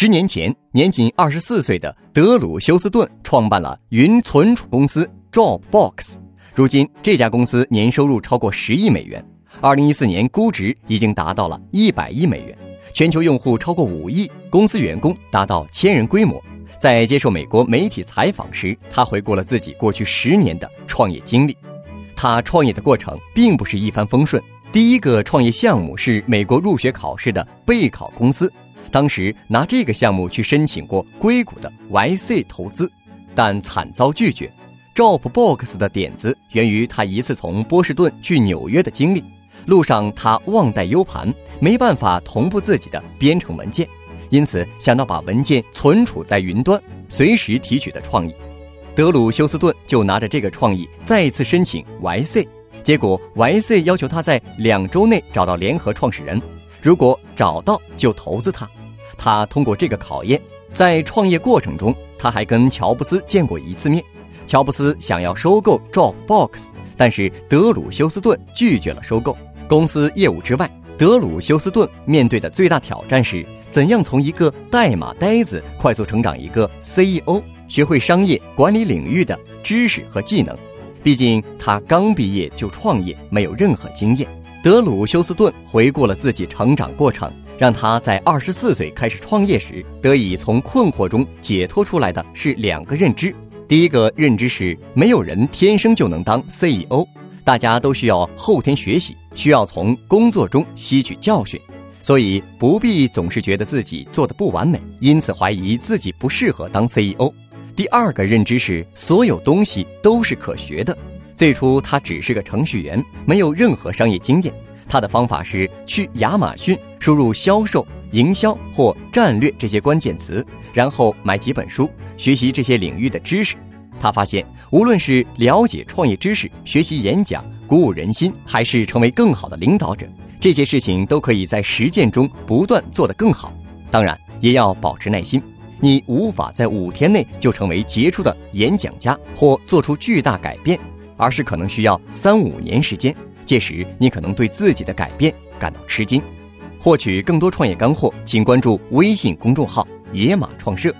十年前，年仅二十四岁的德鲁休斯顿创办了云存储公司 Dropbox。如今，这家公司年收入超过十亿美元，二零一四年估值已经达到了一百亿美元，全球用户超过五亿，公司员工达到千人规模。在接受美国媒体采访时，他回顾了自己过去十年的创业经历。他创业的过程并不是一帆风顺，第一个创业项目是美国入学考试的备考公司。当时拿这个项目去申请过硅谷的 YC 投资，但惨遭拒绝。Dropbox 的点子源于他一次从波士顿去纽约的经历，路上他忘带 U 盘，没办法同步自己的编程文件，因此想到把文件存储在云端，随时提取的创意。德鲁休斯顿就拿着这个创意再一次申请 YC，结果 YC 要求他在两周内找到联合创始人，如果找到就投资他。他通过这个考验，在创业过程中，他还跟乔布斯见过一次面。乔布斯想要收购 Dropbox，但是德鲁休斯顿拒绝了收购。公司业务之外，德鲁休斯顿面对的最大挑战是怎样从一个代码呆子快速成长一个 CEO，学会商业管理领域的知识和技能。毕竟他刚毕业就创业，没有任何经验。德鲁休斯顿回顾了自己成长过程。让他在二十四岁开始创业时，得以从困惑中解脱出来的是两个认知。第一个认知是，没有人天生就能当 CEO，大家都需要后天学习，需要从工作中吸取教训，所以不必总是觉得自己做的不完美，因此怀疑自己不适合当 CEO。第二个认知是，所有东西都是可学的。最初他只是个程序员，没有任何商业经验。他的方法是去亚马逊输入销售、营销或战略这些关键词，然后买几本书，学习这些领域的知识。他发现，无论是了解创业知识、学习演讲、鼓舞人心，还是成为更好的领导者，这些事情都可以在实践中不断做得更好。当然，也要保持耐心。你无法在五天内就成为杰出的演讲家或做出巨大改变，而是可能需要三五年时间。届时，你可能对自己的改变感到吃惊。获取更多创业干货，请关注微信公众号“野马创社”。